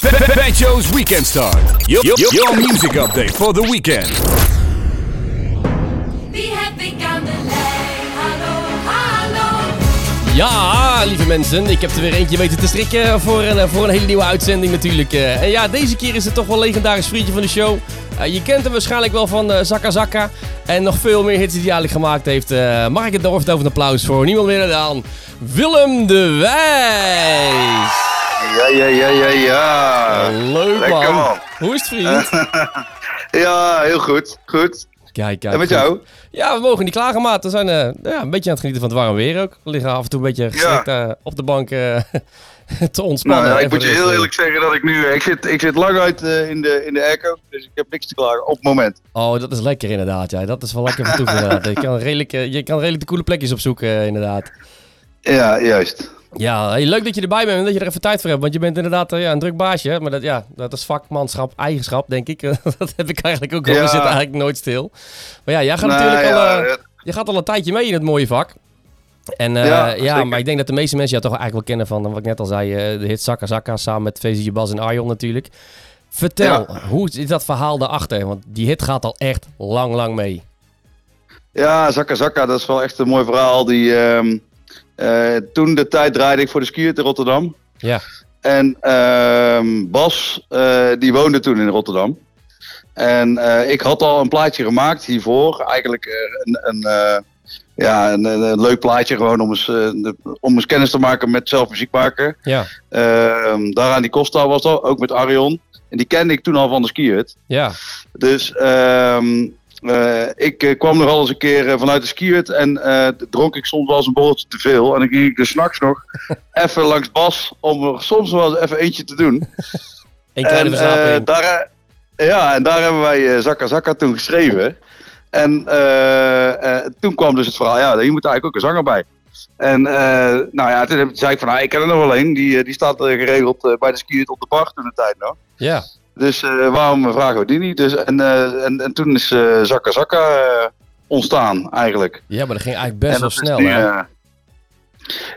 Fat Joe's Weekend Start. Your, your, your music update for the weekend. Wie heb ik aan de lijn? Hallo, hallo. Ja, lieve mensen, ik heb er weer eentje weten te strikken voor een, voor een hele nieuwe uitzending natuurlijk. eh. En ja, deze keer is het toch wel een legendarisch vriendje van de show. Eh, je kent hem waarschijnlijk wel van eh Zakka Zakka. En nog veel meer hits die hij eigenlijk gemaakt heeft. Eh, mag ik het nog even over een applaus voor niemand minder dan Willem de Wijs. Ja, ja, ja, ja, ja. Leuk Lekker, man. man. Hoe is het vriend? Ja, heel goed. Goed. Kijk, kijk. En met jou? Ja, we mogen niet klagen, maat. We zijn eh, ja, een beetje aan het genieten van het warme weer ook. We liggen af en toe een beetje gestrekt eh, op de bank eh, te ontspannen. Nou, ja, ik moet je heel eerlijk zeggen dat ik nu... Ik zit, ik zit lang uit eh, in, de, in de airco, dus ik heb niks te klagen op het moment. Oh, dat is lekker inderdaad. Ja. Dat is wel lekker toe inderdaad. Je kan, redelijk, je kan redelijk de coole plekjes opzoeken inderdaad. Ja, juist. Ja, hey, leuk dat je erbij bent en dat je er even tijd voor hebt. Want je bent inderdaad eh, ja, een druk baasje. hè. Maar dat, ja, dat is vakmanschap, eigenschap, denk ik. dat heb ik eigenlijk ook al. Ja. We zitten eigenlijk nooit stil. Maar ja, jij gaat Nou, natuurlijk ja, al, eh, je gaat al een tijdje mee in het mooie vak. En eh, Ja, maar ik denk dat de meeste mensen jou toch eigenlijk wel kennen van, wat ik net al zei, de hit Zakka Zakka samen met VZ Bas en Arjon natuurlijk. Vertel, hoe is dat verhaal daarachter? Want die hit gaat al echt lang, lang mee. Ja, Zakka Zakka, dat is wel echt een mooi verhaal. Die, ehm, eh, toen de tijd draaide ik voor de skiert in Rotterdam. Ja, En ehm, Bas, eh, die woonde toen in Rotterdam. En eh, ik had al een plaatje gemaakt hiervoor. Eigenlijk eh, een, een, eh, ja, een, een- leuk plaatje gewoon om eens, eh, de- om eens kennis te maken met zelf muziek maken. ja, Ehm daaraan die Costa was dat, ook met Arion. En die kende ik toen al van de skihut. ja. Dus ehm, eh, ik eh, kwam nog al eens een keer eh, vanuit de skihut en dronk ik soms wel eens een borreltje te veel. En dan ging ik dus s'nachts nog even langs Bas om er soms wel eens even eentje te doen. Eén kleine En, daar, ja, en daar hebben wij Zakka Zakka toen geschreven. En toen kwam dus het verhaal, ja, hier moet eigenlijk ook een zanger bij. En nou ja, toen zei ik van, nou, ik ken er nog wel een. Die, die staat geregeld bij de skiën op de bar toen de tijd nog. ja. Dus eh, waarom vragen we die niet? Dus, en, eh, en, en toen is eh Zakka Zakka ontstaan eigenlijk. ja, maar dat ging eigenlijk best wel snel, nu, hè?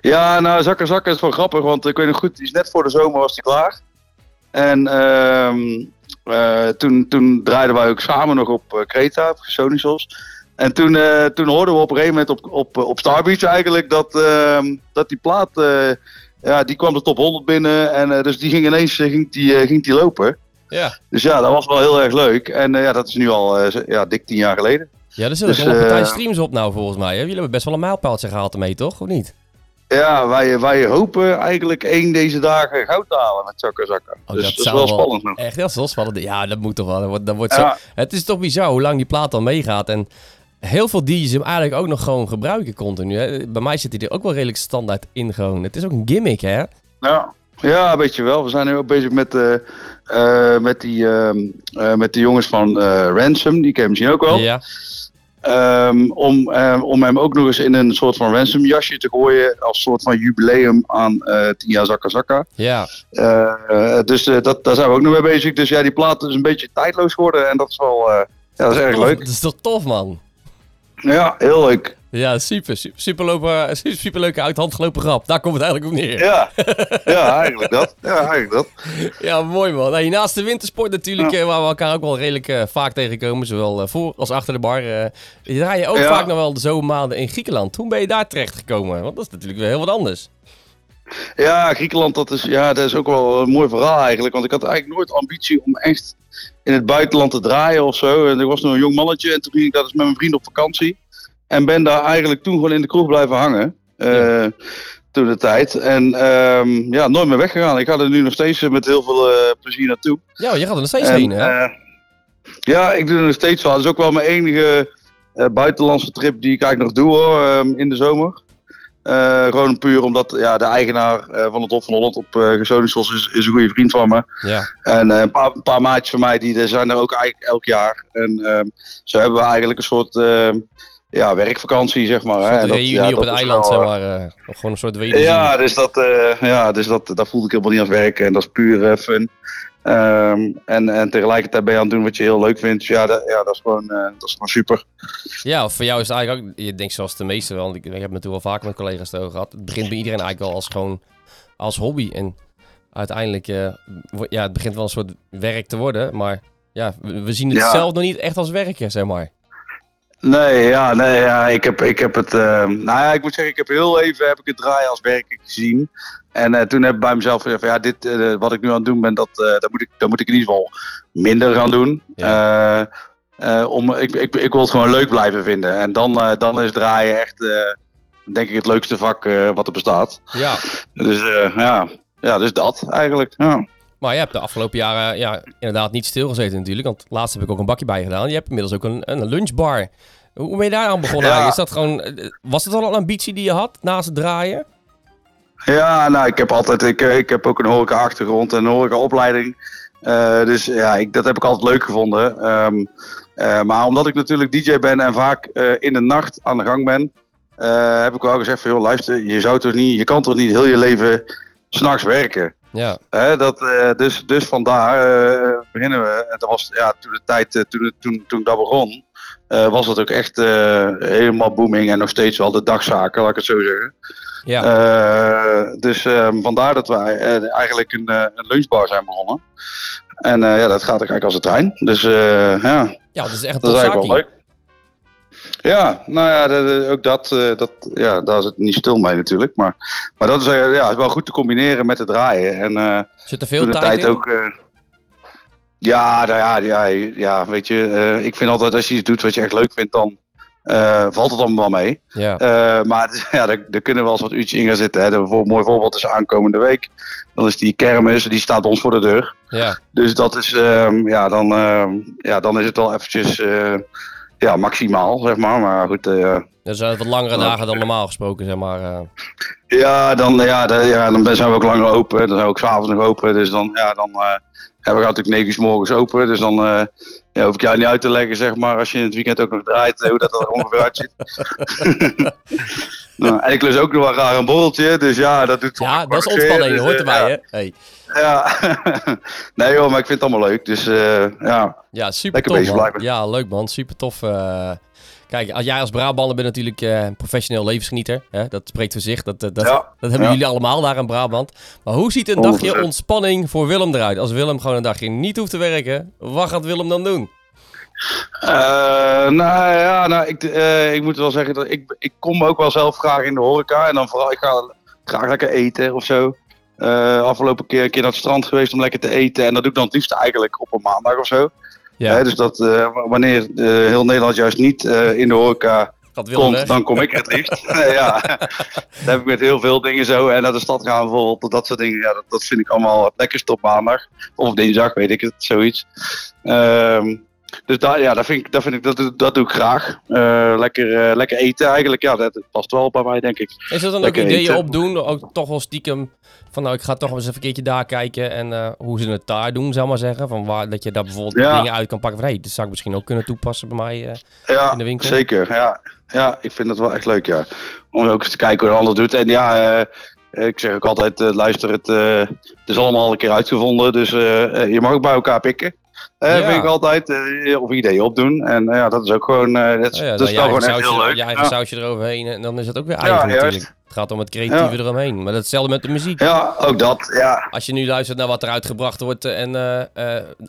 ja, nou, Zakka Zakka is wel grappig, want ik weet nog goed, die is net voor de zomer was die klaar. En ehm, eh, toen, toen draaiden wij ook samen nog op eh, Creta, op Sonisos. En toen, toen hoorden we op een gegeven moment op, op, op Starbeach eigenlijk dat, ehm, dat die plaat, ja, die kwam de top 100 binnen. En dus die ging ineens ging die, ging die lopen. Ja. Dus ja, dat was wel heel erg leuk. En eh, ja, dat is nu al eh, ja, dik tien jaar geleden. Ja, er zitten Dus, een partij eh, streams op nou, volgens mij. Hè? Jullie hebben best wel een mijlpaaltje gehaald ermee, toch? Of niet? Ja, wij, wij hopen eigenlijk één deze dagen goud te halen met Zakka. Oh, dus dat dat, is wel wel- spannend nog. Echt, dat is wel spannend. Ja, dat moet toch wel. Dat wordt, dat wordt zo... Het is toch bizar hoe lang die plaat al meegaat. En heel veel DJ's hem eigenlijk ook nog gewoon gebruiken continu. Hè? Bij mij zit hij er ook wel redelijk standaard in gewoon. Het is ook een gimmick, hè? ja. Ja, weet je wel. We zijn nu ook bezig met, eh, met, die, ehm, eh, met de jongens van Ransom. Die ken je misschien ook wel. Ja. Ehm, om, om hem ook nog eens in een soort van Ransom jasje te gooien. Als soort van jubileum aan 10 jaar Zakka Zakka. Ja. Dus dat, daar zijn we ook nog mee bezig. Dus ja, die plaat is een beetje tijdloos geworden. En dat is wel ja, dat is erg leuk. Dat is toch tof, man? Ja, heel leuk. Ja, super. Super, super, lopen, super leuke uit de hand gelopen grap. Daar komt het eigenlijk op neer. Ja, ja eigenlijk dat. Ja, eigenlijk dat. Ja, mooi man. Nou, naast de wintersport natuurlijk, eh, waar we elkaar ook wel redelijk eh, vaak tegenkomen, zowel eh, voor als achter de bar. je draai je ook Ja. vaak nog wel de zomermaanden in Griekenland. Hoe ben je daar terecht gekomen? Want dat is natuurlijk weer heel wat anders. Ja, Griekenland, dat is, ja, dat is ook wel een mooi verhaal eigenlijk. Want ik had eigenlijk nooit ambitie om echt in het buitenland te draaien of zo. En ik was nog een jong mannetje en toen ging ik daar dus met mijn vriend op vakantie. En ben daar eigenlijk toen gewoon in de kroeg blijven hangen. eh, Ja. Toen de tijd. En ehm, ja, nooit meer weggegaan. Ik ga er nu nog steeds eh, met heel veel eh, plezier naartoe. Ja, je gaat er nog steeds En, heen, hè? ja, ik doe er nog steeds wel. Dat is ook wel mijn enige buitenlandse trip die ik eigenlijk nog doe hoor, ehm, in de zomer. Eh, gewoon puur omdat ja, de eigenaar eh, van het Hof van Holland op uh, Gesonisos is, is een goede vriend van me. ja. En eh, een, paar, een paar maatjes van mij die zijn er ook eigenlijk elk jaar. En ehm, zo hebben we eigenlijk een soort ehm, ja, werkvakantie, zeg maar. hè. Een dat- reunie ja, op dat het eiland, wel, zeg eh, maar. eh, of gewoon een soort wederzien. ja, dus, dat, eh, ja, dus dat, dat voelde ik helemaal niet als werken. En dat is puur eh, fun. Ehm, en, en tegelijkertijd ben je aan het doen wat je heel leuk vindt. Ja, dat, ja, dat, is, gewoon, eh, dat is gewoon super. Ja, of voor jou is het eigenlijk ook, je denkt zoals de meeste wel, want ik, ik heb het natuurlijk wel vaker met collega's erover gehad. Het begint bij iedereen eigenlijk wel als gewoon als hobby. En uiteindelijk, wo- ja, het begint wel een soort werk te worden. Maar ja, we, we zien het Ja. zelf nog niet echt als werken, zeg maar. Nee, ja, nee, ja, ik heb, ik heb het, eh, nou ja, ik moet zeggen, ik heb heel even heb ik het draaien als werken gezien. En eh, toen heb ik bij mezelf gezegd, van, ja, dit, eh, wat ik nu aan het doen ben, dat, dat, moet ik, dat moet ik in ieder geval minder gaan doen. Om, ik, ik, ik wil het gewoon leuk blijven vinden. En dan, dan is draaien echt, denk ik, het leukste vak wat er bestaat. Ja, Dus ja, ja, dus dat eigenlijk. Ja. Maar je hebt de afgelopen jaren ja, inderdaad niet stilgezeten natuurlijk. Want laatst heb ik ook een bakje bij gedaan. Je hebt inmiddels ook een, een lunchbar. Hoe ben je daar aan begonnen? Ja. Is dat gewoon, eh, was het al een ambitie die je had naast het draaien? Ja, nou, ik heb altijd, ik, eh, ik heb ook een horeca-achtergrond en een horeca-opleiding. Eh, dus ja, ik, dat heb ik altijd leuk gevonden. Ehm, eh, maar omdat ik natuurlijk DJ ben en vaak in de nacht aan de gang ben, heb ik wel gezegd van, joh, luister, je, zou toch niet, je kan toch niet heel je leven s'nachts werken? Ja, Hè, dat, eh, dus, dus vandaar eh, beginnen we. En dat was ja, toen de tijd, eh, toen, toen, toen dat begon, was het ook echt helemaal booming en nog steeds wel de dagzaken, laat ik het zo zeggen. ja. Dus ehm, vandaar dat wij eigenlijk een, een lunchbar zijn begonnen. En ja, dat gaat eigenlijk als een trein. Dus ja, ja, dat is echt een dat is eigenlijk wel leuk. Ja, nou ja, ook dat, eh, dat, ja, daar is het niet stil mee natuurlijk. Maar, maar dat is, eh, ja, is wel goed te combineren met het draaien. En eh, Zit er veel de tijd, tijd in? ook. ja, nou ja, ja, ja, weet je, ik vind altijd als je iets doet wat je echt leuk vindt, dan valt het allemaal wel mee. Ja, maar ja, er, er kunnen wel eens wat uurtjes in gaan zitten. Hè. Een mooi voorbeeld is aankomende week. Dan is die kermis, die staat bij ons voor de deur. ja. Dus dat is, ehm, ja, dan, ehm, ja, dan is het wel eventjes ja, maximaal, zeg maar. Maar goed, eh, Dat zijn wat langere dagen dan normaal gesproken, zeg maar. eh. ja, dan, ja, de- ja, dan zijn we ook langer open. Dan zijn we ook s'avonds nog open. Dus dan, ja, dan eh, ja, we natuurlijk 9 uur 's morgens open. Dus dan eh, ja, hoef ik jou niet uit te leggen, zeg maar, als je in het weekend ook nog draait, eh, hoe dat er ongeveer uitziet. nou, en ik lus ook nog wel graag een borreltje, dus ja, dat doet Ja, dat is ontspanning, dus, hoort eh, erbij, ja. hè? Hey. Ja, nee joh, maar ik vind het allemaal leuk. Dus eh, ja, Ja, super Lekker tof, bezig man. blijven. Ja, leuk man, super tof. Kijk, als jij als Brabander bent natuurlijk een professioneel levensgenieter. Hè? Dat spreekt voor zich. Dat, dat, dat, Ja, dat hebben ja. jullie allemaal daar in Brabant. Maar hoe ziet een dagje 100%. ontspanning voor Willem eruit? Als Willem gewoon een dagje niet hoeft te werken, wat gaat Willem dan doen? Eh, nou ja, nou, ik, eh, ik moet wel zeggen dat ik, ik kom ook wel zelf graag in de horeca. En dan vooral, ik ga graag lekker eten of zo. Afgelopen keer een keer naar het strand geweest om lekker te eten. En dat doe ik dan het liefst eigenlijk op een maandag of zo. Ja, Hè, dus dat eh, wanneer eh, heel Nederland juist niet eh, in de horeca komt, dan kom ik het liefst. Ja, dat heb ik met heel veel dingen zo. En naar de stad gaan bijvoorbeeld, dat soort dingen. Ja, dat, dat vind ik allemaal het lekkerst op maandag. Of dinsdag, weet ik het, zoiets. Ehm, dus daar, ja, dat, vind ik, dat, vind ik, dat, dat doe ik graag. Eh, lekker, eh, lekker eten eigenlijk. Ja, dat past wel bij mij, denk ik. Is dat dan ook lekker ideeën eten. opdoen? Ook toch wel stiekem van nou, ik ga toch eens even een keertje daar kijken en eh, hoe ze het daar doen, zou maar zeggen. Van waar, dat je daar bijvoorbeeld Ja. dingen uit kan pakken van hé, dit zou ik misschien ook kunnen toepassen bij mij. Ja, In de winkel? zeker. Ja. ja, ik vind dat wel echt leuk, ja. Om ook eens te kijken hoe de ander doet. En ja, ik zeg ook altijd, luister, het, het is allemaal al een keer uitgevonden. Dus je mag ook bij elkaar pikken. Ja. vind ik altijd. eh, of ideeën opdoen. En eh, ja, dat is ook gewoon, eh, dat, is- ja, dat is wel gewoon echt heel sausje, leuk. je eigen sausje eroverheen en dan is het ook weer eigen juist. natuurlijk. Het gaat om het creatieve eromheen. Maar hetzelfde met de muziek. Ja, ook dat, ja. Als je nu luistert naar wat er uitgebracht wordt en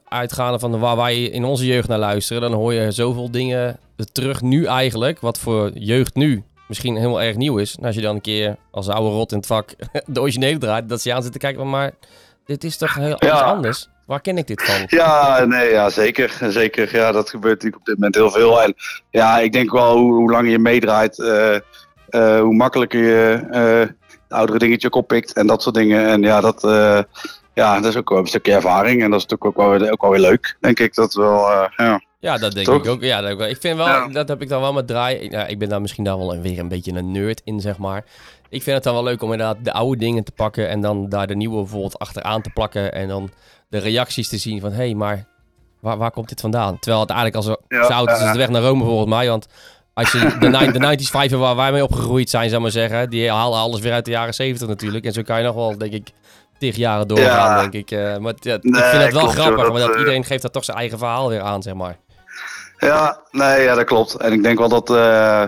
uitgaande van waar wij in onze jeugd naar luisteren, dan hoor je zoveel dingen terug nu eigenlijk, wat voor jeugd nu misschien helemaal erg nieuw is. En als je dan een keer als oude rot in het vak de originele draait, dat ze aan zitten kijken maar dit is toch heel Ja. anders? Waar ken ik dit van? Ja, nee, ja, zeker. Zeker. Ja, dat gebeurt natuurlijk op dit moment heel veel. En ja, ik denk wel hoe, hoe langer je meedraait, eh, eh, hoe makkelijker je de oudere dingetje oppikt en dat soort dingen. En ja, dat, ja, dat is ook wel een stukje ervaring. En dat is natuurlijk ook wel, weer- ook wel weer leuk, denk ik. Dat wel, ja. Ja, dat denk Toch? ik ook. Ja, dat, ik vind wel, Ja. dat heb ik dan wel met draaien. Ja, ik ben daar misschien daar wel weer een beetje een nerd in, zeg maar. Ik vind het dan wel leuk om inderdaad de oude dingen te pakken en dan daar de nieuwe bijvoorbeeld achteraan te plakken en dan de reacties te zien van, hé, hey, maar waar, waar komt dit vandaan? Terwijl het eigenlijk als Ja, oud is ja, als de weg naar Rome volgens mij, want als je de, de 90s vijven waar wij mee opgegroeid zijn, zou maar zeggen, die halen alles weer uit de jaren 70 natuurlijk. En zo kan je nog wel, denk ik, tig jaren doorgaan, Ja. denk ik. Eh, maar ja, ik vind het wel klopt, grappig, maar dat eh, iedereen geeft daar toch zijn eigen verhaal weer aan, zeg maar. Ja, nee, ja, dat klopt. En ik denk wel dat, eh,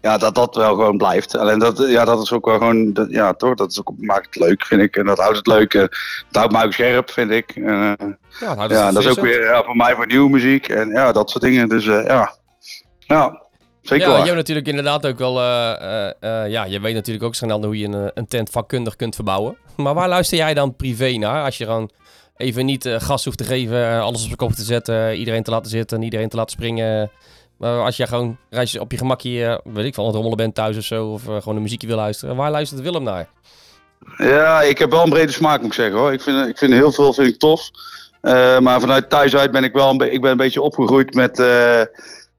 ja, dat dat wel gewoon blijft. Alleen dat, ja, dat is ook wel gewoon, dat, ja, toch, dat is ook, maakt het leuk, vind ik. En dat houdt het leuk. eh, Het houdt mij ook scherp, vind ik. En, eh, Ja, nou, ja, dat is ook weer ja, voor mij voor nieuwe muziek. En ja, dat soort dingen. Dus ja, ja, zeker Ja, waar. je hebt natuurlijk inderdaad ook wel... ja, je weet natuurlijk ook snel hoe je een, een tent vakkundig kunt verbouwen. Maar waar luister jij dan privé naar? Als je gewoon even niet eh, gas hoeft te geven, eh, alles op zijn kop te zetten, iedereen te laten zitten, iedereen te laten springen. Maar als je gewoon reis op je gemakje, eh, weet ik van, aan het rommelen bent thuis of zo, of gewoon een muziekje wil luisteren. Waar luistert Willem naar? Ja, ik heb wel een brede smaak, moet ik zeggen hoor. Ik vind, ik vind heel veel vind ik tof. Maar vanuit thuis uit ben ik wel een, ik ben een beetje opgegroeid met.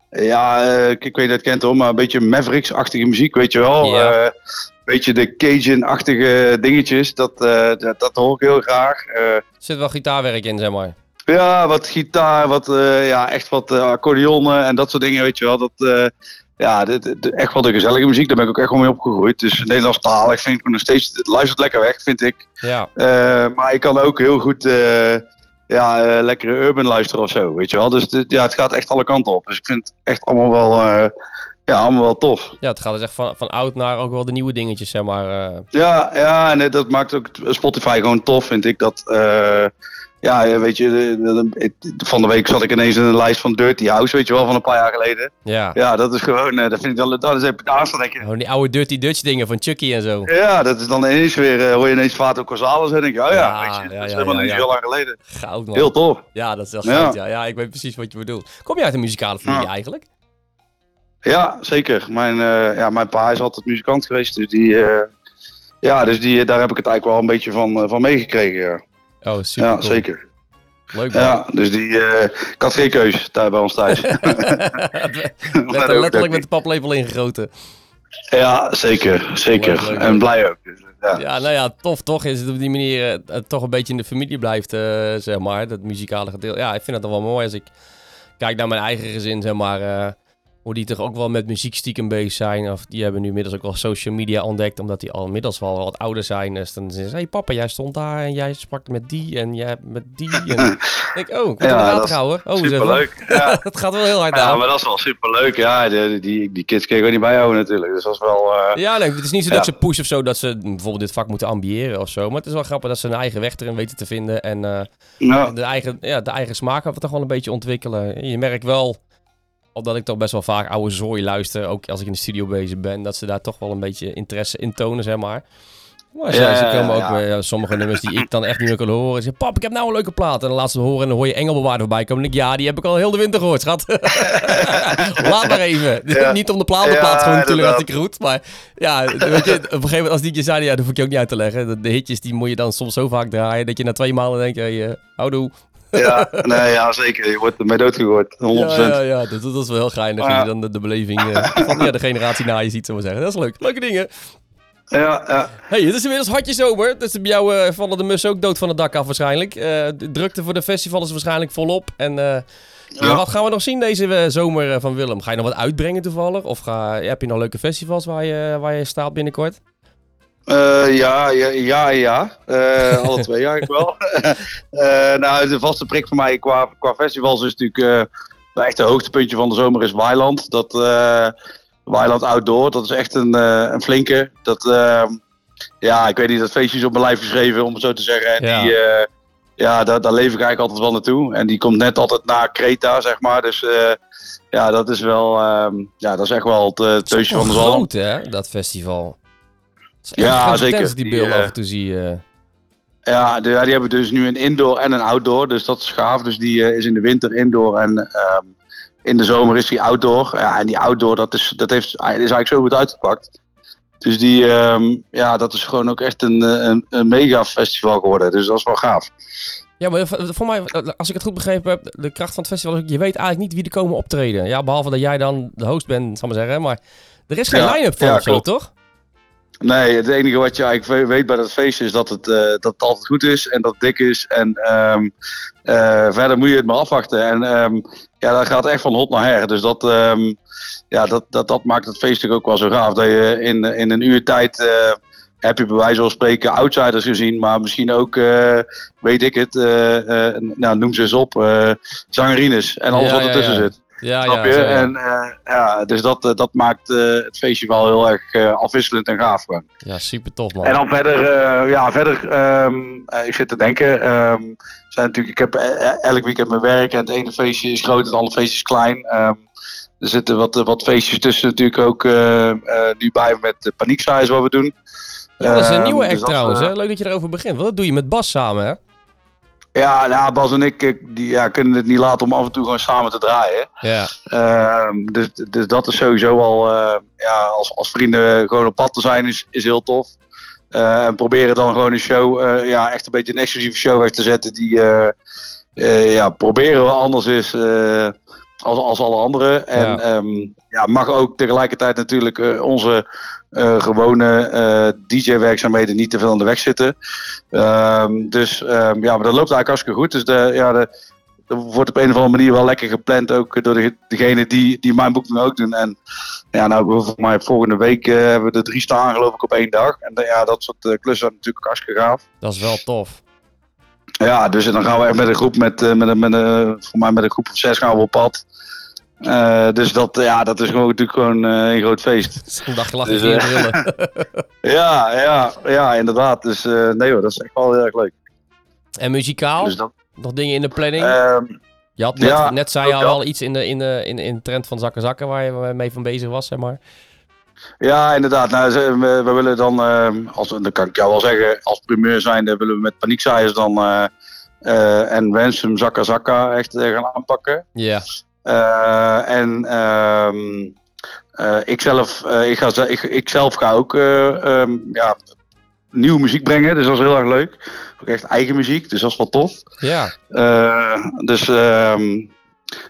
ja, ik, ik weet niet of je het kent hoor, maar een beetje Mavericks-achtige muziek, weet je wel. Ja. Eh, beetje de Cajun-achtige dingetjes, dat, eh, dat, dat hoor ik heel graag. Eh, Er zit wel gitaarwerk in, zeg maar. ja, wat gitaar, wat, eh, ja, echt wat eh, accordeonnen en dat soort dingen, weet je wel. Dat, eh, ja, dit, dit- echt wel de gezellige muziek, daar ben ik ook echt wel mee opgegroeid. Dus Nederlandstalig vind ik nog steeds, het luistert lekker weg, vind ik. Ja, Eh, maar ik kan ook heel goed eh, ja, eh, lekkere urban luisteren of zo, weet je wel. Dus dit- ja, het gaat echt alle kanten op. Dus ik vind het echt allemaal wel, eh, ja, allemaal wel tof. ja het gaat dus echt van, van oud naar ook wel de nieuwe dingetjes, zeg maar. eh. Ja, ja en dat maakt ook Spotify gewoon tof, vind ik. Dat, eh, ja, weet je, de- de- de- van de week zat ik ineens in een lijst van Dirty House, weet je wel, van een paar jaar geleden. ja. Ja, dat is gewoon, eh, dat vind ik wel, dat is even naast, dan denk je. Gewoon die oude Dirty Dutch dingen van Chucky en zo. Ja, dat is dan ineens weer, hoor je ineens Vato Corsalis en denk je, oh ja, Ja, weet je, ja, dat is helemaal niet heel lang geleden. Goud, man. Heel tof. Ja, dat is wel Ja. goud, ja. ja. ik weet precies wat je bedoelt. Kom je uit een muzikale familie eigenlijk? Ja, zeker. Mijn, eh, ja, mijn pa is altijd muzikant geweest, dus die, eh, ja, dus die, daar heb ik het eigenlijk wel een beetje van, eh, van meegekregen. Ja, Oh, super ja cool. zeker. Leuk man. Ja, dus die, ik had geen keus daar bij ons thuis. Er letterlijk met de paplepel ingegoten. Ja, zeker, zeker. Leuk, leuk, en blij ook. Dus, ja. Ja, nou ja, tof toch? Is het op die manier het toch een beetje in de familie blijft, zeg maar. Dat muzikale gedeelte. Ja, ik vind dat dan wel mooi als ik kijk naar mijn eigen gezin, zeg maar. Hoe die toch ook wel met muziek stiekem bezig zijn. Of die hebben nu inmiddels ook wel social media ontdekt. Omdat die al inmiddels wel wat ouder zijn. Dus dan zeggen ze, hey papa, jij stond daar en jij sprak met die en jij met die. En dan denk ik, oh, ik word Ja, dat gehouden. Oh. Superleuk. Ja. dat gaat wel heel hard ja, aan. maar dat is wel superleuk. Ja, die, die, die kids je gewoon niet bijhouden natuurlijk. Dus dat is wel... eh, Ja, nee, het is niet zo dat ze pushen of zo dat ze bijvoorbeeld dit vak moeten ambiëren of zo. Maar het is wel grappig dat ze hun eigen weg erin weten te vinden. En eh, de, eigen, ja, de eigen smaak hebben we toch wel een beetje ontwikkelen. Je merkt wel, omdat ik toch best wel vaak oude zooi luister, ook als ik in de studio bezig ben, dat ze daar toch wel een beetje interesse in tonen, zeg maar. Ja, ze komen ook ja. eh, sommige nummers die ik dan echt niet meer kan horen. Ze pap, ik heb nou een leuke plaat. En dan laat ze horen en dan hoor je Engelbewaarder voorbij komen. En denk ik, ja, die heb ik al heel de winter gehoord, schat. Laat maar even. Ja. niet om de plaat, de plaat gewoon natuurlijk inderdaad. hartstikke goed. Maar ja, weet je, op een gegeven moment als die zei, ja, dat hoef ik je ook niet uit te leggen. De, de hitjes, die moet je dan soms zo vaak draaien, dat je na twee maanden denkt, hey, uh, houdoe. ja, nee, ja, zeker. Je wordt ermee doodgegooid. 100%. Ja, ja, ja dat, dat is wel heel geinig. Ja. Dan de, de beleving eh, van ja, de generatie na je ziet, zullen we zeggen. Dat is leuk. Leuke dingen. Ja, ja. hey, het is inmiddels hartje zomer. Dus bij jou eh, vallen de mussen ook dood van het dak af waarschijnlijk. De drukte voor de festival is waarschijnlijk volop. En ja, wat gaan we nog zien deze zomer van Willem? Ga je nog wat uitbrengen toevallig? Of ga, heb je nog leuke festivals waar je, waar je staat binnenkort? Eh, ja, ja, ja, ja. Eh, alle twee eigenlijk wel. Eh, nou, de vaste prik voor mij qua, qua festivals is natuurlijk echt het hoogtepuntje van de zomer is Weiland. Dat Weiland Outdoor, dat is echt een, een flinke. Dat, uh, ja, ik weet niet, dat feestje is op mijn lijf geschreven, om het zo te zeggen. En Ja. die, ja, daar, daar leef ik eigenlijk altijd wel naartoe. En die komt net altijd na Kreta, zeg maar. Dus ja, dat is wel, um, ja, dat is echt wel het, het teusje van de zalm. groot, hè, dat festival. Ja, zeker. die beelden eh, af en toe zie je. Ja, die hebben dus nu een indoor en een outdoor. Dus dat is gaaf. Dus die eh, is in de winter indoor en ehm, in de zomer is die outdoor. Ja, en die outdoor, dat is, dat heeft, is eigenlijk zo goed uitgepakt. Dus die, ehm, ja, dat is gewoon ook echt een, eh, een, een mega festival geworden. Dus dat is wel gaaf. Ja, maar voor voor mij, als ik het goed begrepen heb, de kracht van het festival is je weet eigenlijk niet wie er komen optreden. Ja, behalve dat jij dan de host bent, zal ik maar zeggen. Maar er is geen Ja, line-up van ja, zo, toch? Nee, het enige wat je eigenlijk we- weet bij dat feestje is dat het, eh, dat het altijd goed is en dat het dik is. En ehm, eh, verder moet je het maar afwachten. En ehm, ja, dat gaat echt van hot naar her. Dus dat, ehm, ja, dat, dat, dat maakt het feest ook wel zo gaaf. Dat je in, in een uur tijd eh, heb je bij wijze van spreken outsiders gezien. Maar misschien ook, weet ik het, nou, noem ze eens op, zangerines en alles Ja, wat ja, ertussen ja. zit. Ja, Snap ja, je? zo, ja. En, eh, ja, dus dat, eh, dat maakt eh, het feestje wel heel erg afwisselend en gaaf. gewoon. ja, super tof man. En dan verder, ja, verder, ehm, eh, ik zit te denken, ehm, zijn natuurlijk, ik heb elk weekend mijn werk en het ene feestje is groot en het andere feestje is klein. Ehm, er zitten wat, wat feestjes tussen natuurlijk ook nu bij met de paniekzaaien wat we doen. Ja, dat is een nieuwe dus act dat, trouwens. Hè? Leuk dat je erover begint. Want dat doe je met Bas samen, hè? Ja, nou, Bas en ik, die, ja, kunnen het niet laten om af en toe gewoon samen te draaien. Ja. Ehm, dus, dus dat is sowieso al, eh, ja, als, als vrienden gewoon op pad te zijn, is, is heel tof. Eh, en proberen dan gewoon een show, eh, ja, echt een beetje een exclusieve show weg te zetten die, ja, proberen we anders is als, als alle anderen. En Ja. ja. ja, mag ook tegelijkertijd natuurlijk eh, onze eh, gewone eh, DJ-werkzaamheden niet te veel aan de weg zitten. Ehm, dus ehm, ja, maar dat loopt eigenlijk hartstikke goed. Dus de, ja, de, er wordt op een of andere manier wel lekker gepland, ook door de, degene die, die mijn boeking ook doen. En ja, nou, volgens mij volgende week hebben we er drie staan, geloof ik, op één dag. En ja, dat soort klussen zijn natuurlijk hartstikke gaaf. Dat is wel tof. Ja, dus dan gaan we echt met een groep, met, eh, met, met, voor mij met een groep van zes gaan we op pad. Eh, dus dat, ja, dat is gewoon, natuurlijk gewoon eh, een groot feest. Een dag lachen Dus, eh, trillen. Ja, ja, ja, inderdaad. Dus nee hoor, dat is echt wel heel erg leuk. En muzikaal? Dus dat, Nog dingen in de planning? ehm, je had net, ja, net zei je al wel iets in de, in, de, in, de, in de trend van zakken zakken waar je mee van bezig was, zeg maar. Ja, inderdaad. Nou, we, we willen dan, ehm, als, dan kan ik jou wel zeggen, als primeur zijnde willen we met paniekzaaiers dan eh eh, en Wensum Zakka Zakka echt eh, gaan aanpakken. Ja. En eh, ik, zelf, ik, ga, ik, ik zelf ga ook eh, ehm, ja, nieuwe muziek brengen, dus dat is heel erg leuk. Ook echt eigen muziek, dus dat is wel tof. Ja. Eh, dus, ehm,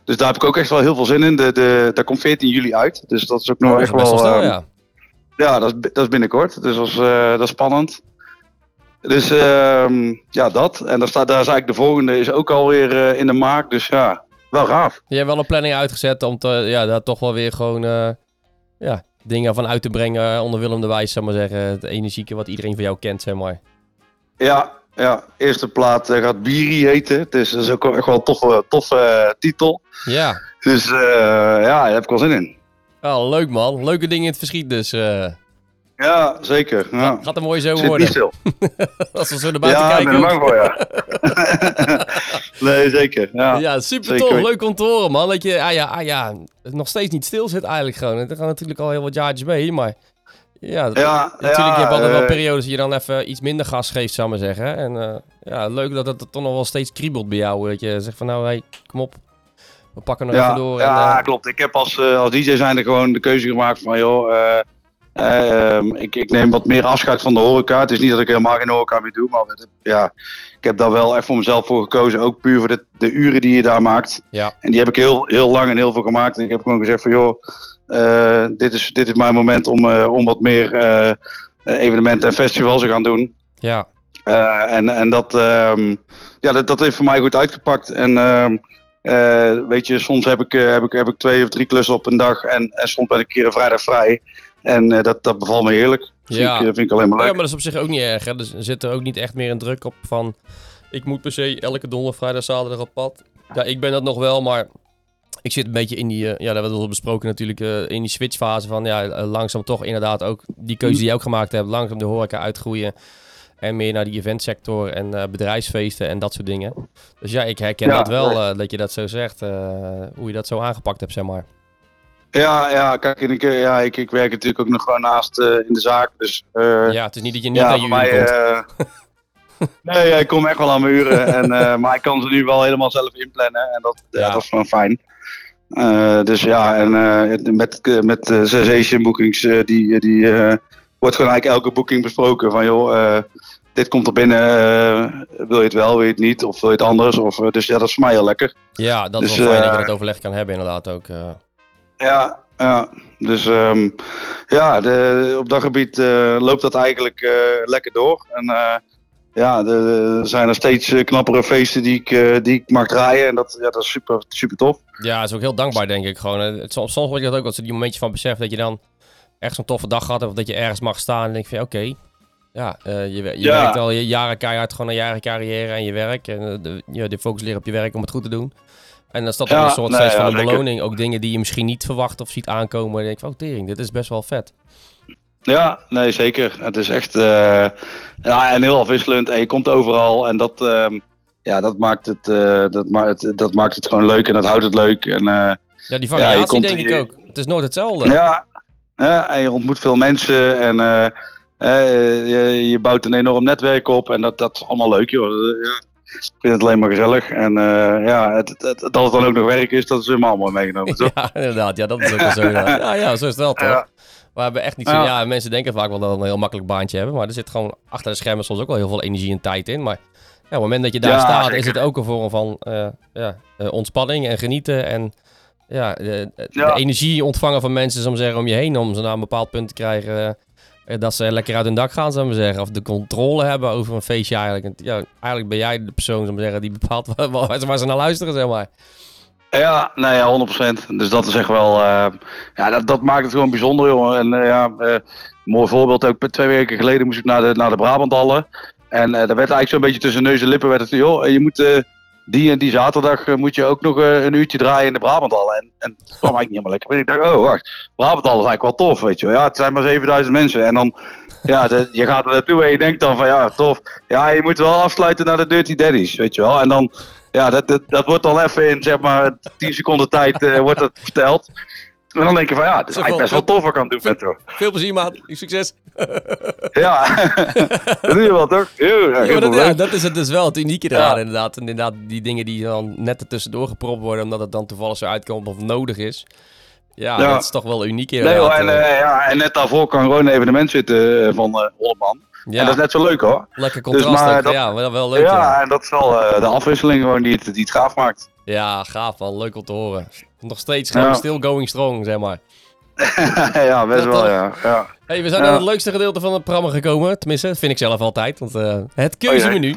dus daar heb ik ook echt wel heel veel zin in. De, de, dat komt 14 juli uit, dus dat is ook nog Oh, echt wel... snel, ehm, ja. ja, dat is, dat is binnenkort. Dus dat is, eh, dat is spannend. Dus ehm, ja, dat. En daar, staat, daar is eigenlijk de volgende is ook alweer eh in de maak. Dus ja, wel gaaf. Je hebt wel een planning uitgezet om te, ja, daar toch wel weer gewoon eh, ja, dingen van uit te brengen onder Willem de Wijs, zeg maar zeggen. Het energieke wat iedereen van jou kent, zeg maar. Ja, ja. eerste plaat eh, gaat Biri heten. Het is, is ook wel echt wel een toffe, toffe eh, titel. Ja. Dus eh, ja, daar heb ik wel zin in. Oh, leuk man. Leuke dingen in het verschiet dus. eh Ja, zeker. Ja. gaat een mooie zomer Zit niet worden. stil. Als we zo naar buiten Ja, ik ben kijken. er ook. bang voor, ja. nee, zeker. Ja. Ja, super zeker. tof. Leuk om te horen, man. Dat je ah ja, ah ja, nog steeds niet stil zit eigenlijk gewoon. Er gaan natuurlijk al heel wat jaartjes mee, maar... Ja, Ja, natuurlijk, ja, je hebt altijd wel eh, periodes dat je dan even iets minder gas geeft, zou ik maar zeggen. En eh, ja, leuk dat het toch nog wel steeds kriebelt bij jou. Dat je zegt van, nou, hey, kom op. We pakken nog ja, even door. ja en, eh, klopt. Ik heb als, als DJ zijnde gewoon de keuze gemaakt van, joh, eh, eh, ehm, ik, ik neem wat meer afscheid van de horeca. Het is niet dat ik helemaal geen horeca meer doe, maar het- ja, ik heb daar wel echt voor mezelf voor gekozen. Ook puur voor de, de uren die je daar maakt. Ja. En die heb ik heel, heel lang en heel veel gemaakt. En ik heb gewoon gezegd van, joh, dit, is, dit is mijn moment om, eh, om wat meer eh, evenementen en festivals te gaan doen. ja, Eh, en, en dat, ehm, ja, dat, dat heeft voor mij goed uitgepakt. En ehm, eh, weet je, soms heb ik, eh, heb, ik, heb ik twee of drie klussen op een dag. En, en soms ben ik een keer een vrijdag vrij. En eh, dat, dat bevalt me heerlijk. Vind, Ja. ik, eh, vind ik alleen maar ja, leuk. maar dat is op zich ook niet erg. Hè? Er zit er ook niet echt meer een druk op van... Ik moet per se elke donderdag, vrijdag, zaterdag op pad. Ja, ik ben dat nog wel, maar... Ik zit een beetje in die, eh, ja, dat hebben we al besproken natuurlijk, eh, in die switchfase van ja, eh, langzaam toch inderdaad ook die keuze die je ook gemaakt hebt, langzaam de horeca uitgroeien en meer naar die eventsector en bedrijfsfeesten en dat soort dingen. Dus ja, ik herken Ja, dat wel, ja. dat je dat zo zegt, hoe je dat zo aangepakt hebt, zeg maar. Ja, ja, kijk, en ik, ja, ik, ik werk natuurlijk ook nog gewoon naast in de zaak. Dus Ja, het is niet dat je niet ja, naar uren mij... komt. nee, ik kom echt wel aan mijn uren. En, eh, maar ik kan ze nu wel helemaal zelf inplannen. En dat, ja. Dat is gewoon fijn. Eh, dus ja, en eh, met, met Sensation bookings, die, die wordt gewoon eigenlijk elke boeking besproken. Van joh, dit komt er binnen, wil je het wel, wil je het niet, of wil je het anders. Of, dus ja, dat is voor mij heel lekker. Ja, dat is dus, wel fijn dat je dat overleg kan hebben inderdaad ook. Ja, ja. dus ehm, ja, de, op dat gebied loopt dat eigenlijk lekker door. En ja, er zijn er steeds eh, knappere feesten die ik, eh, die ik mag draaien. En dat, ja, dat is super, super tof. Ja, is ook heel dankbaar, denk ik. Gewoon, het, soms, soms word je dat ook als je die momentje van beseft dat je dan echt zo'n toffe dag gehad hebt. Of dat je ergens mag staan en denk je van, oké, ja, eh, je, je Ja. werkt al je jaren keihard gewoon een jaren carrière en je werk. En de, ja, de focus leren op je werk om het goed te doen. En dan staat er Ja, een soort nee, van ja, beloning. Ook dingen die je misschien niet verwacht of ziet aankomen. En je denkt van, oh tering, dit is best wel vet. Ja, nee, zeker. Het is echt eh, ja, en heel afwisselend. En je komt overal. En dat, ehm, ja, dat, maakt het, eh, dat, maakt het, dat maakt het gewoon leuk. En dat houdt het leuk. En, eh, Ja, die variatie komt denk ik ook. Het is nooit hetzelfde. ja, ja, en je ontmoet veel mensen. En je, je bouwt een enorm netwerk op. En dat, dat is allemaal leuk, joh. Ja. Ik vind het alleen maar gezellig. En ja, het, het, dat het dan ook nog werk is, dat is helemaal mooi meegenomen. toch? Ja, inderdaad. Ja, dat is ook wel zo. Ja, ja, zo is het wel toch? Ja. We hebben echt niet zo... Ja. Mensen denken vaak wel dat we een heel makkelijk baantje hebben. Maar er zit gewoon achter de schermen soms ook wel heel veel energie en tijd in. Maar ja, op het moment dat je daar Ja, staat, is het ook een vorm van eh, ja, eh, ontspanning en genieten. En ja, de, de energie ontvangen van mensen, zou zeggen, om je heen. Om ze naar een bepaald punt te krijgen eh, dat ze lekker uit hun dak gaan, zou ik maar zeggen. Of de controle hebben over een feestje eigenlijk. En, ja, eigenlijk ben jij de persoon, zou ik maar zeggen, die bepaalt waar, waar ze naar luisteren, zeg maar. Ja, nee, ja, 100%. Dus dat is echt wel. eh, ja, dat, dat maakt het gewoon bijzonder, jongen. En eh, ja, eh, mooi voorbeeld ook. Twee weken geleden moest ik naar de, naar de. En daar werd eigenlijk zo'n beetje tussen neus en lippen. Werd het, joh, je moet. die en die zaterdag moet je ook nog een uurtje draaien in de Brabanthallen. En, en dat kwam eigenlijk niet helemaal lekker. Ik dacht, oh wacht, Brabanthallen is eigenlijk wel tof, weet je wel. Ja, het zijn maar 7000 mensen. En dan, ja, je gaat er naartoe en je denkt dan van, ja, tof. Ja, je moet wel afsluiten naar de Dirty Daddies, weet je wel. En dan, ja, dat, dat, dat wordt dan even in, zeg maar, 10 seconden tijd eh, wordt dat verteld. En dan denk je van, ja, het is eigenlijk best wel tof wat ik aan het doen ben, toch. Veel plezier, maat. Succes. Ja, dat doe je wel, toch? Ja, ja, dat, ja, dat is het dus wel, het unieke eraan Ja. inderdaad. En inderdaad, die dingen die dan net er tussendoor gepropt worden, omdat het dan toevallig zo uitkomt of nodig is. Ja, dat is toch wel uniek Nee inderdaad. hoor, en, eh. eh, ja, en net daarvoor kan gewoon een evenement zitten van eh Holleman. Ja, En dat is net zo leuk hoor. lekker contrast maar ook. dat- Ja, wel, wel leuk. ja, Ja, en dat is wel eh, de afwisseling gewoon die het, die het gaaf maakt. ja. gaaf man. Leuk om te horen. Nog steeds gewoon Ja. still going strong, zeg maar. ja, best Dat wel, toch? ja. ja. Hey, we zijn Ja. aan het leukste gedeelte van het programma gekomen. Tenminste, dat vind ik zelf altijd. Want eh, het keuzemenu.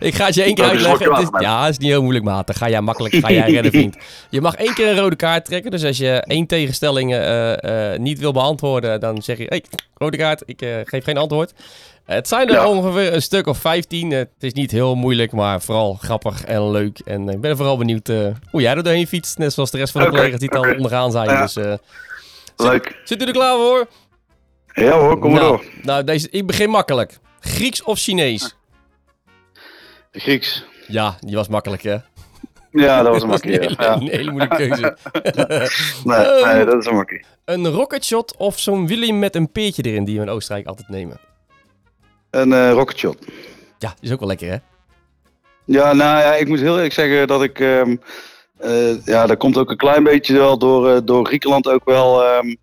ik ga het je één keer Welke slok uitleggen. Het is, ja, het is niet heel moeilijk, maat. Dan ga jij makkelijk ga jij redden, vriend. Je mag één keer een rode kaart trekken. Dus als je één tegenstelling eh, eh, niet wil beantwoorden, dan zeg je... Hey, rode kaart, ik geef geen antwoord. Het zijn er Ja. ongeveer een stuk of 15. het is niet heel moeilijk, maar vooral grappig en leuk. En ik ben vooral benieuwd hoe jij er doorheen fietst. Net zoals de rest van de collega's die het al ondergaan zijn. Dus Leuk. zit u er klaar voor? Ja hoor, kom maar nou, door. Nou, deze, ik begin makkelijk. Grieks of Chinees? Grieks. Ja, die was makkelijk, hè? Ja, dat was een makkie. een hele, Ja. een hele moeilijke keuze. Nee, Ehm. nee, dat is een makkie. een rocketshot of zo'n Willy met een peertje erin die we in Oostenrijk altijd nemen? Een eh rocket shot. Ja, is ook wel lekker, hè? Ja, nou ja, ik moet heel eerlijk zeggen dat ik. ehm, eh, ja, dat komt ook een klein beetje wel door, eh, door Griekenland ook wel. ehm,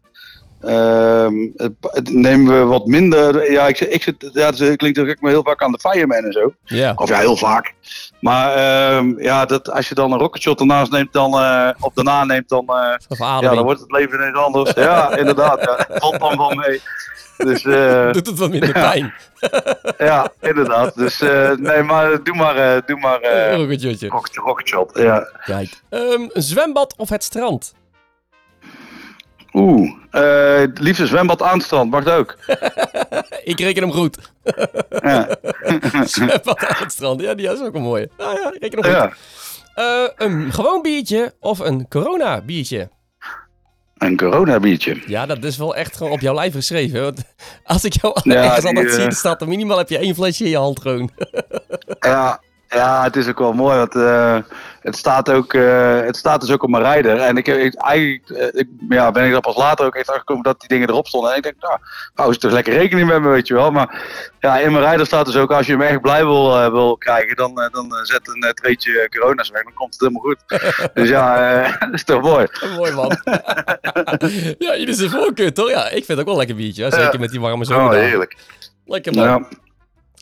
ehm, het, het nemen we wat minder. Ja, ik, ik zit. Ja, het klinkt ook maar heel vaak aan de fireman en zo. Of ja, heel vaak. Maar ehm, ja, dat, als je dan een rocketshot ernaast neemt, dan. eh of daarna neemt, dan. ja, dan wordt het leven ineens anders. Ja, inderdaad. Ja, valt dan wel mee. Dus eh, Doet het wat minder pijn. ja, inderdaad. Dus eh, nee, maar doe maar, eh, doe maar eh Een rocketshotje. rocket, rocket shot. Ja. Kijk. Ehm, een zwembad of het strand? Oeh, eh, liefste zwembad aan het strand, mag ook. Ik reken hem goed. Ja. zwembad aan het strand. Ja, die is ook een mooie. Nou ja, ik reken hem goed. ja. Een gewoon biertje of een corona biertje? Een corona biertje. Ja, dat is wel echt gewoon op jouw lijf geschreven. Want als ik jou Ja, ergens eh, zie, dan staat er minimaal heb je één flesje in je hand gewoon. Ja, ja, het is ook wel mooi, want eh, het, staat ook, eh, het staat dus ook op mijn rijder. En ik, ik, eigenlijk eh, ik, ja, ben ik er pas later ook echt achtergekomen dat die dingen erop stonden. En ik denk, nou, hou ze toch lekker rekening met me, weet je wel. Maar ja, in mijn rijder staat dus ook, als je hem echt blij wil, eh, wil krijgen, dan, dan zet een treetje corona's weg. Dan komt het helemaal goed. dus ja, dat is toch mooi. Mooi man. ja, jullie zijn voorkeur toch? Ja, ik vind het ook wel lekker biertje. hè. Zeker met die warme Oh, zomer. heerlijk. lekker man. Ja.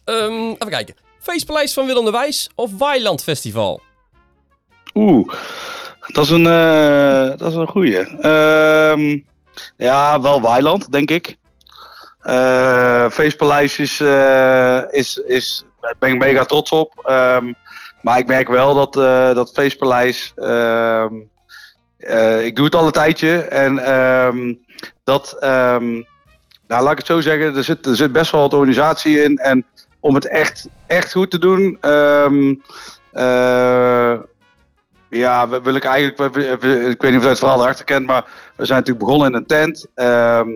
Ehm, even kijken. Feestpaleis van Willem de Wijs of Weiland Festival? Oeh, dat is een, eh, dat is een goeie. Ehm, ja, wel Weiland, denk ik. Eh Feestpaleis is, eh, is, is, daar ben ik mega trots op. Ehm, maar ik merk wel dat, dat Feestpaleis, ehm, eh, ik doe het al een tijdje. En dat, nou, laat ik het zo zeggen, er zit, er zit best wel wat organisatie in. En om het echt, echt goed te doen, eh, ja, wil ik eigenlijk, ik weet niet of je het verhaal erachter kent, maar we zijn natuurlijk begonnen in een tent. ehm,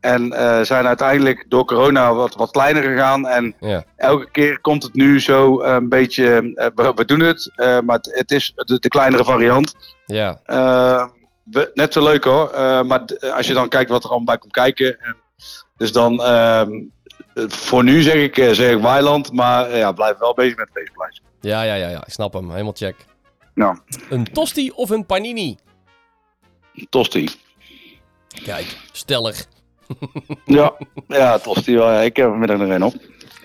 en eh, zijn uiteindelijk door corona wat, wat kleiner gegaan. En Ja. elke keer komt het nu zo een beetje, eh, we, we doen het, eh, maar het, het is de, de kleinere variant. Ja. Eh, we- net zo leuk hoor. Eh, maar als je dan kijkt wat er allemaal bij komt kijken. En, dus dan, ehm, eh, voor nu zeg ik, eh, zeg ik Weiland. Maar eh, ja, blijf wel bezig met het feestplein. Ja, ja, ja, ja. Ik snap hem. Helemaal check. Nou, Een tosti of een panini? Tosti. Kijk, stellig. Ja, ja Tosti. wel, ja. Ik heb vanmiddag nog een op.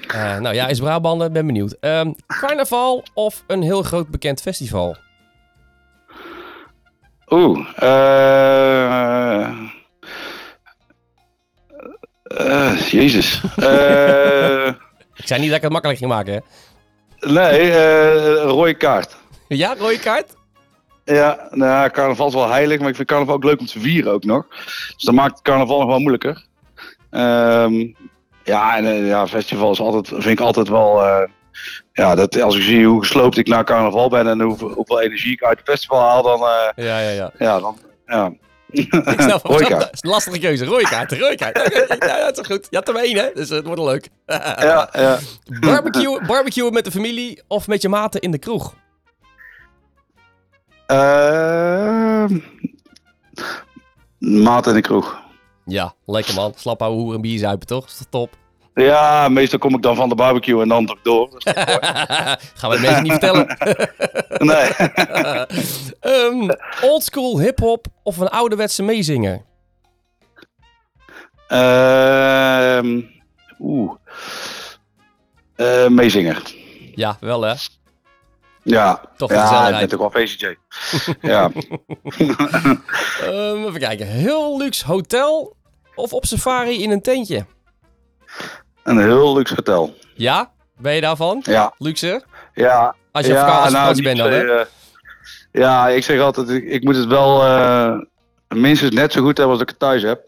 Eh, nou ja, is Brabander. Ben benieuwd. Ehm, carnaval of een heel groot bekend festival? Oeh. eh eh, jezus. Ik zei niet dat ik het makkelijk ging maken, hè? nee, een rode kaart. Ja, rode kaart? Ja, nou, carnaval is wel heilig, maar ik vind carnaval ook leuk om te vieren ook nog. Dus dat maakt carnaval nog wel moeilijker. Ehm, ja, en eh, ja, festival is altijd, vind ik altijd wel... eh, ja, dat, als ik zie hoe gesloopt ik naar carnaval ben en hoeveel, hoeveel energie ik uit het festival haal, dan... eh, Ja, ja, ja. ja, dan... Ja. Ik snap het. is een lastige keuze. Rode kaart, rode kaart. Oké, Ja, ja, dat is goed. Je had er maar één, hè? Dus het wordt leuk. Ja, ja. Barbecue, barbecuen met de familie of met je maten in de kroeg? Ehm, maat in de kroeg. Ja, lekker man. Slap ouwe hoer en bier zuipen, toch? Is dat top? Ja, meestal kom ik dan van de barbecue en dan toch door. Gaan we het mensen niet vertellen. nee. Ehm oldschool hip-hop of een ouderwetse meezinger? Ehm, Oeh. Eh, meezinger. Ja, wel hè? Ja, Toch ja gezelligheid. ben toch wel VCJ. ja. Ehm, even kijken. Heel luxe hotel of op safari in een tentje? Een heel luxe hotel. Ja? Ben je daarvan? Ja, Luxe? ja. Als je op ja, vaka- als je nou, vakantie bent dan, hè? eh, ja, ik zeg altijd, ik, ik moet het wel eh, minstens net zo goed hebben als ik het thuis heb.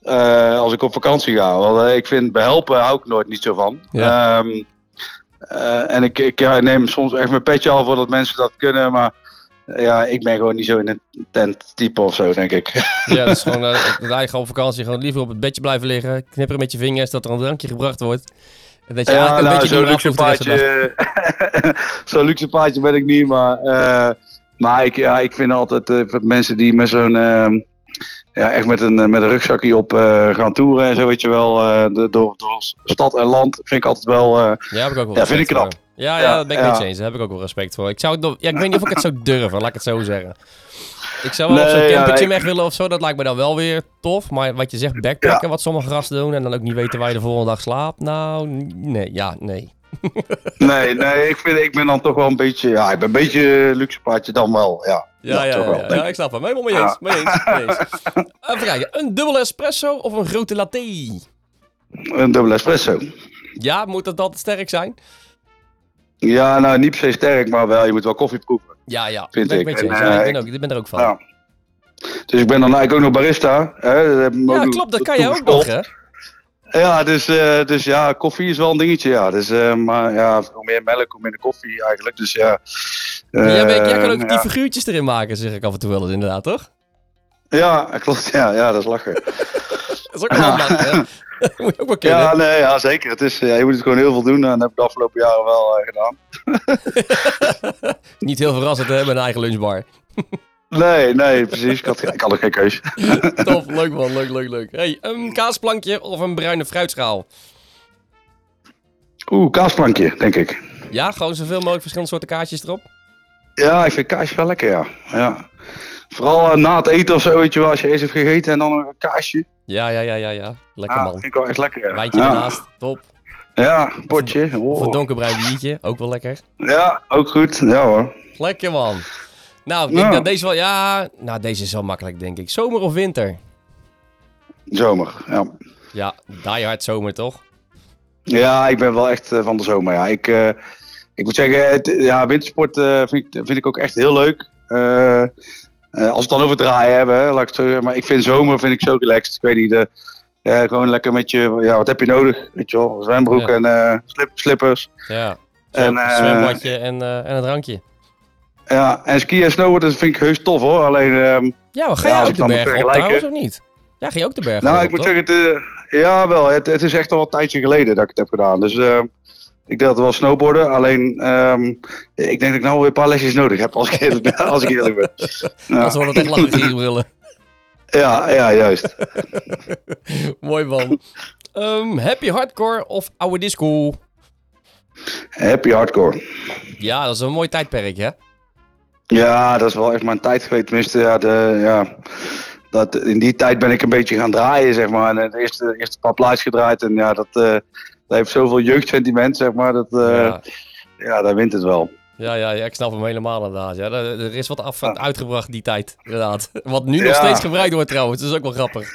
Eh, als ik op vakantie ga. Want ik vind behelpen hou ik nooit niet zo van. Ja. Ehm, eh, en ik, ik ja, neem soms echt mijn petje al voor dat mensen dat kunnen. Maar eh, ja, ik ben gewoon niet zo in een tent type of zo, denk ik. Ja, dat is gewoon, uh, je gewoon op vakantie gewoon liever op het bedje blijven liggen. Knipperen met je vingers dat er een drankje gebracht wordt. En dat je Ja, eigenlijk een nou, beetje zo'n luxe paardje. zo'n luxe paardje ben ik niet, maar. eh, maar ik, ja, ik vind altijd eh, voor mensen die met zo'n. Ja, echt met een, eh, met een rugzakje op eh, gaan toeren en zo, weet je wel. eh, de- door, door stad en land vind ik altijd wel. Ja, heb ik ook wel Ja, vind ik knap. Ja, ja, Ja, dat ben ik ja. je eens. Daar heb ik ook wel respect voor. Ik, zou het ja, ik weet niet of ik het zou durven, laat ik het zo zeggen. Ik zou wel op zo'n campertje weg willen of zo. Dat lijkt me dan wel weer tof. Maar wat je zegt, backpacken, wat sommige gasten doen. En dan ook niet weten waar je de volgende dag slaapt. Nou, nee, ja, nee. nee, nee, ik, vind, ik ben dan toch wel een beetje. Ja, ik ben een beetje luxe paardje dan wel. Ja, Ja, ja, ja, wel, ja, ik snap hem. Helemaal mee eens. Mee eens, mee eens. Even kijken. Een dubbele espresso of een grote latte? Een dubbele espresso. Ja, moet dat altijd sterk zijn? Ja, nou niet per se sterk, maar wel, je moet wel koffie proeven. Ja, ja. Vind ben ik. En, Ja, eh, ik ben, ook, ik ben er ook van. Ja. Dus ik ben dan eigenlijk ook nog barista. Hè, dat ik Ja, klopt. Dat kan je ook nog, hè? Ja, dus, eh, dus ja, koffie is wel een dingetje, ja. Dus, eh, maar ja, hoe meer melk, hoe minder koffie eigenlijk. Dus ja. Jij, bent- jij kan ook Eh, die figuurtjes erin maken, zeg ik af en toe wel eens inderdaad, toch? Ja, klopt. Ja, ja, dat is lachen. Dat is ook wel? Dat moet je ook wel kunnen. ja, nee, ja, zeker. Het is, ja, je moet het gewoon heel veel doen. En dat heb ik de afgelopen jaren wel eh, gedaan. Niet heel verrassend, hè, met een eigen lunchbar. Nee, nee, precies. Ik had, ik had ook geen keus. Tof, leuk man, leuk, leuk, leuk. Hey, een kaasplankje of een bruine fruitschaal? Oeh, kaasplankje, denk ik. Ja, gewoon zoveel mogelijk verschillende soorten kaasjes erop. Ja, ik vind kaasje wel lekker, ja. ja. Vooral eh, na het eten of zo, weet je wel. Als je eerst hebt gegeten en dan een kaasje. Ja, ja, ja, ja, ja. Lekker Ja, man. vind ik wel echt lekker, ja. Wijntje ja. ernaast, top. Ja, potje. Of een donkerbruin biertje, ook wel lekker. Ja, ook goed. Ja hoor. Lekker man. Nou, ik Ja. denk dat deze wel, ja, nou deze is wel makkelijk denk ik. Zomer of winter? Zomer, ja. Ja, die hard zomer toch? Ja, ik ben wel echt eh, van de zomer. Ja. Ik, eh, ik moet zeggen, het, ja, wintersport eh, vind, ik, vind ik ook echt heel leuk. Als we het dan over het draaien hebben, hè, laat ik het zo. Maar ik vind zomer vind ik zo relaxed. Ik weet niet, de, gewoon lekker met je, ja, wat heb je nodig? Weet je wel, zwembroek Ja. en slip, slippers. Ja. En, En, zwembadje en, en een drankje. Ja, en skiën en snowboarden dat vind ik heus tof hoor. Alleen, ehm, Ja, maar ga je ook de bergen op trouwens of niet? Ja, ging je ook de bergen nou, op, ik moet toch? zeggen, het, ja wel, het, het is echt al een tijdje geleden dat ik het heb gedaan. Dus ehm, ik deed wel snowboarden. Alleen, ehm, ik denk dat ik nou weer een paar lesjes nodig heb als ik eerlijk ben. Als ik eerlijk ben. Ja. Als we het echt lachen hier willen. Ja, ja, juist. Mooi man. Happy hardcore of oude disco? Happy hardcore. Ja, dat is een mooi tijdperk, hè? Ja, dat is wel echt mijn tijd geweest. Tenminste, ja, de, ja, dat, in die tijd ben ik een beetje gaan draaien, zeg maar. En de eerste, eerste paar plaatjes gedraaid. En ja, dat, eh, dat heeft zoveel jeugdsentiment, zeg maar. Dat, eh, ja. ja. daar wint het wel. Ja, ja, ja, ik snap hem helemaal inderdaad. Ja, er, is wat af uitgebracht die tijd, inderdaad. Wat nu nog steeds gebruikt wordt trouwens, dat is ook wel grappig.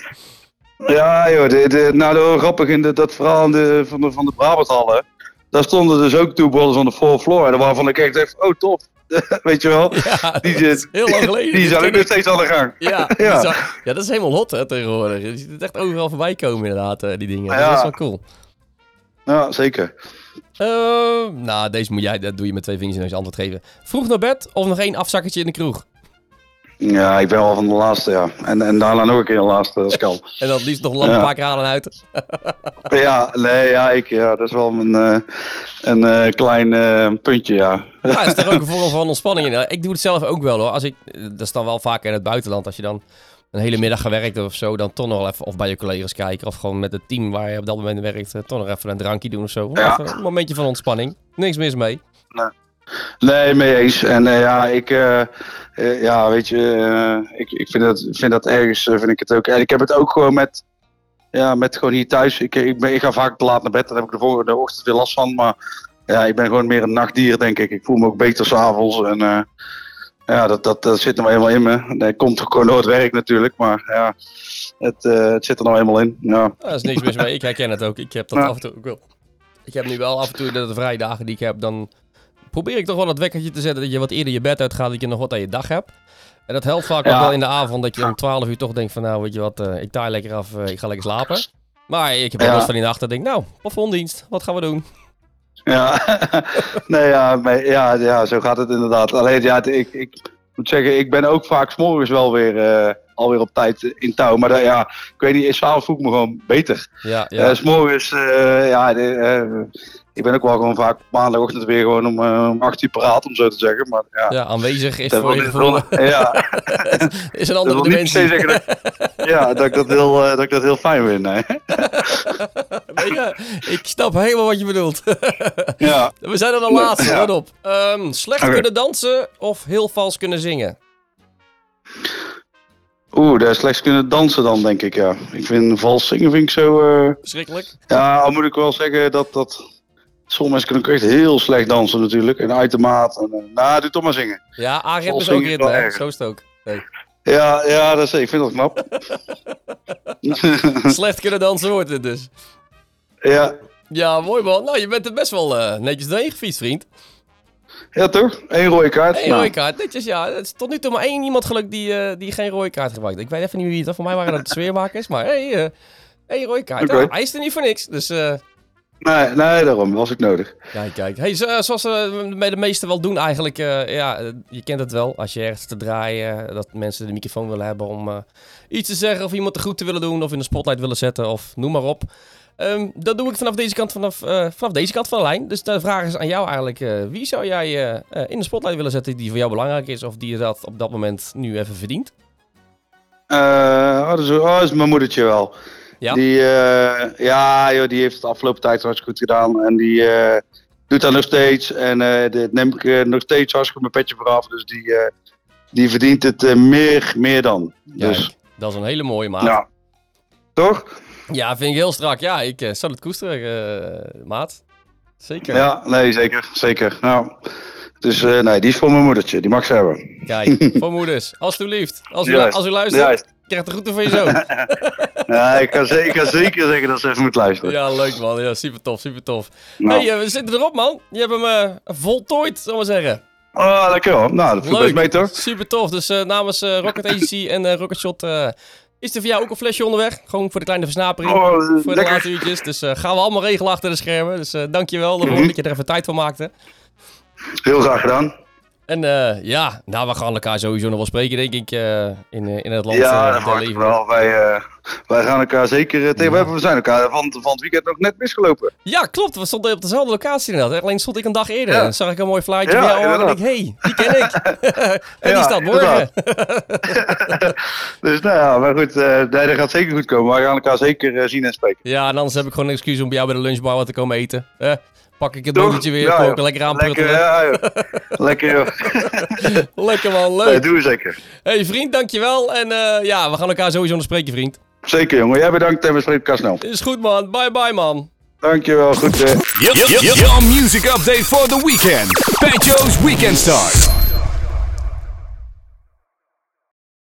Ja, joh, de, de, nou, was grappig in de, dat verhaal de, van de, van de Brabanthallen. Daar stonden dus ook toeballs on de fourth floor. En waarvan ik echt dacht, oh tof. Weet je wel? Ja, Die, is zit- heel lang geleden. die zijn ik. steeds aan de gang. Ja, Ja. zou- ja, dat is helemaal hot hè, tegenwoordig. Je ziet het echt overal voorbij komen inderdaad, eh, die dingen. Ja. Dat is wel cool. Ja, zeker. Eh, nou, deze moet jij, dat doe je met twee vingers in als je antwoord geven. Vroeg naar bed of nog één afzakkertje in de kroeg? Ja, ik ben wel van de laatste, ja. En, en daarna nog een keer de laatste, dat kan. En dan het liefst nog lang een Ja. paar keer aan en uit. Ja, nee, ja, ik, ja, dat is wel een, eh, een eh, klein eh, puntje, ja. Ja, dat is toch ook een vorm van ontspanning. in. Ik doe het zelf ook wel hoor. Als ik, dat is dan wel vaak in het buitenland. Als je dan een hele middag gewerkt hebt of zo, dan toch nog wel even of bij je collega's kijken. Of gewoon met het team waar je op dat moment werkt, toch nog even een drankje doen of zo. Ja. Even een momentje van ontspanning. Niks mis mee. Nee, mee eens. En eh, ja, ik, eh, eh, ja, weet je, ik, ik vind, dat, vind dat ergens, vind ik het ook. En ik heb het ook gewoon met, ja, met gewoon hier thuis. Ik, ik, ben, ik ga vaak te laat naar bed, daar heb ik de volgende ochtend weer last van. Maar ja, ik ben gewoon meer een nachtdier, denk ik. Ik voel me ook beter s'avonds. En ja, dat, dat, dat zit er nou eenmaal in me. Nee, komt gewoon door het werk natuurlijk, maar ja, het, het zit er nou eenmaal in. Ja. Daar is niks mis mee. Ik herken het ook. Ik heb dat Ja. af en toe ook wel. Ik heb nu wel af en toe de vrije dagen die ik heb, dan probeer ik toch wel het wekkertje te zetten dat je wat eerder je bed uitgaat, dat je nog wat aan je dag hebt. En dat helpt vaak ook wel in de avond, dat je om 12 uur toch denkt van nou, weet je wat, eh, ik taai lekker af, eh, ik ga lekker slapen. Maar ik heb ook Ja. van die nacht dat ik denk, nou, plafonddienst, wat gaan we doen? Ja, nee, ja, maar, ja, ja, zo gaat het inderdaad. Alleen, ja, ik, ik moet zeggen, ik ben ook vaak s'morgens wel weer, eh, alweer op tijd in touw. Maar dat, ja, ik weet niet, s'avonds voel ik me gewoon beter. Ja, Ja. ja. s'morgens, eh, ja, de, eh, ik ben ook wel gewoon vaak maandagochtend weer gewoon om, eh, om 8 uur paraat, om zo te zeggen. Maar ja, ja aanwezig is dat voor je dat gevoel ja, is een dat andere se dimensie. dat, ja, dat, ik dat, heel, eh, dat ik dat heel fijn vind. Nee. Ja, ik snap helemaal wat je bedoelt. Ja. We zijn er de laatste, ja. let op. Ehm, slecht kunnen dansen of heel vals kunnen zingen? Oeh, daar slechts kunnen dansen dan, denk ik, ja. Ik vind vals zingen vind ik zo... eh, Verschrikkelijk. Ja, al moet ik wel zeggen dat, dat sommige mensen kunnen ook echt heel slecht dansen natuurlijk. En uit de maat. En, eh, nou, doe toch maar zingen. Ja, Vals is ook is wel hè? erg. Zo is het ook. Nee. Ja, ja dat is, ik vind dat knap. Slecht kunnen dansen wordt het dus. ja. Ja, mooi man. Nou, je bent er best wel eh, netjes doorheen gefietst, vriend. Ja, toch? Eén rode kaart. Eén Nou, rode kaart, netjes ja. Het is tot nu toe maar één iemand gelukt die, eh, die geen rode kaart gebruikt. Ik weet even niet wie het was. Voor mij waren dat de sfeermakers. Maar hé, hey, eh, één rode kaart. Oké. Ja, hij is er niet voor niks. Dus eh, nee, nee, daarom was ik nodig. kijk, kijk. Hey, zo- zoals we bij de meesten wel doen eigenlijk. eh, ja, je kent het wel. Als je ergens te draaien, dat mensen de microfoon willen hebben om eh, iets te zeggen. Of iemand te goed te willen doen. Of in de spotlight willen zetten. Of noem maar op. Ehm, dat doe ik vanaf deze kant, vanaf, eh, vanaf deze kant van de lijn. Dus de vraag is aan jou eigenlijk. eh, wie zou jij eh, in de spotlight willen zetten die voor jou belangrijk is? Of die je dat op dat moment nu even verdient? Oh, dat is, oh, dat is mijn moedertje wel. Ja? Die, ja, joh, die heeft het de afgelopen tijd hartstikke goed gedaan. En die doet dat nog steeds. En dat neem ik nog steeds hartstikke mijn petje vooraf. Dus die, die verdient het meer, meer dan. Dus, dat is een hele mooie maat. ja. Toch? Ja, vind ik heel strak. Ja, ik eh, zal het koesteren, eh, maat. Zeker. Ja, nee, zeker. Zeker. Nou, dus eh, nee, die is voor mijn moedertje. Die mag ze hebben. Kijk, voor moeders, alsjeblieft. Als u, Juist. als u luistert, Juist. krijg de groeten van je zoon. Ja, ik kan, zeker, ik kan zeker zeggen dat ze even moet luisteren. ja, leuk man. Ja, super tof, super tof. Nou. hey, we zitten erop man. Je hebt hem voltooid, zullen we maar zeggen. Oh, lekker hoor. Nou, dat voelt best mee toch? Super tof. Dus namens Rocket Agency en eh Rocket Shot, Is er voor jou ook een flesje onderweg? Gewoon voor de kleine versnapering. Oh, voor de laatste uurtjes. Dus eh, gaan we allemaal regelen achter de schermen. Dus eh dankjewel Mhm. dat je er even tijd voor maakte. Heel graag gedaan. En eh, ja, nou, we gaan elkaar sowieso nog wel spreken, denk ik, eh, in, eh, in het land. Ja, dat levenden. wel. Wij, wij gaan elkaar zeker tegen. We, we zijn elkaar van, van het weekend nog net misgelopen. Ja, klopt. We stonden op dezelfde locatie inderdaad. Alleen stond ik een dag eerder. Ja. Dan zag ik een mooi flyertje Ja, jou. En ik hey, die ken ik. en die staat morgen. Dus nou ja, maar goed, dat gaat zeker goed komen. Wij gaan elkaar zeker zien en spreken. Ja, en anders heb ik gewoon een excuus om bij jou bij de lunchbar wat te komen eten. Eh, pak ik het botertje weer, Ja, koken, lekker Lekker, aanpruttelen. ja, joh. Lekker, joh. Lekker man, leuk. doen we zeker. hey, vriend, dankjewel. En eh, ja, we gaan elkaar sowieso nog spreken, vriend. Zeker, jongen. Jij bedankt en we spreken elkaar snel. Is goed, man. Bye, bye, man. Dankjewel, goed. eh. Your, your, your music update for the weekend. Banjo's Weekend Start.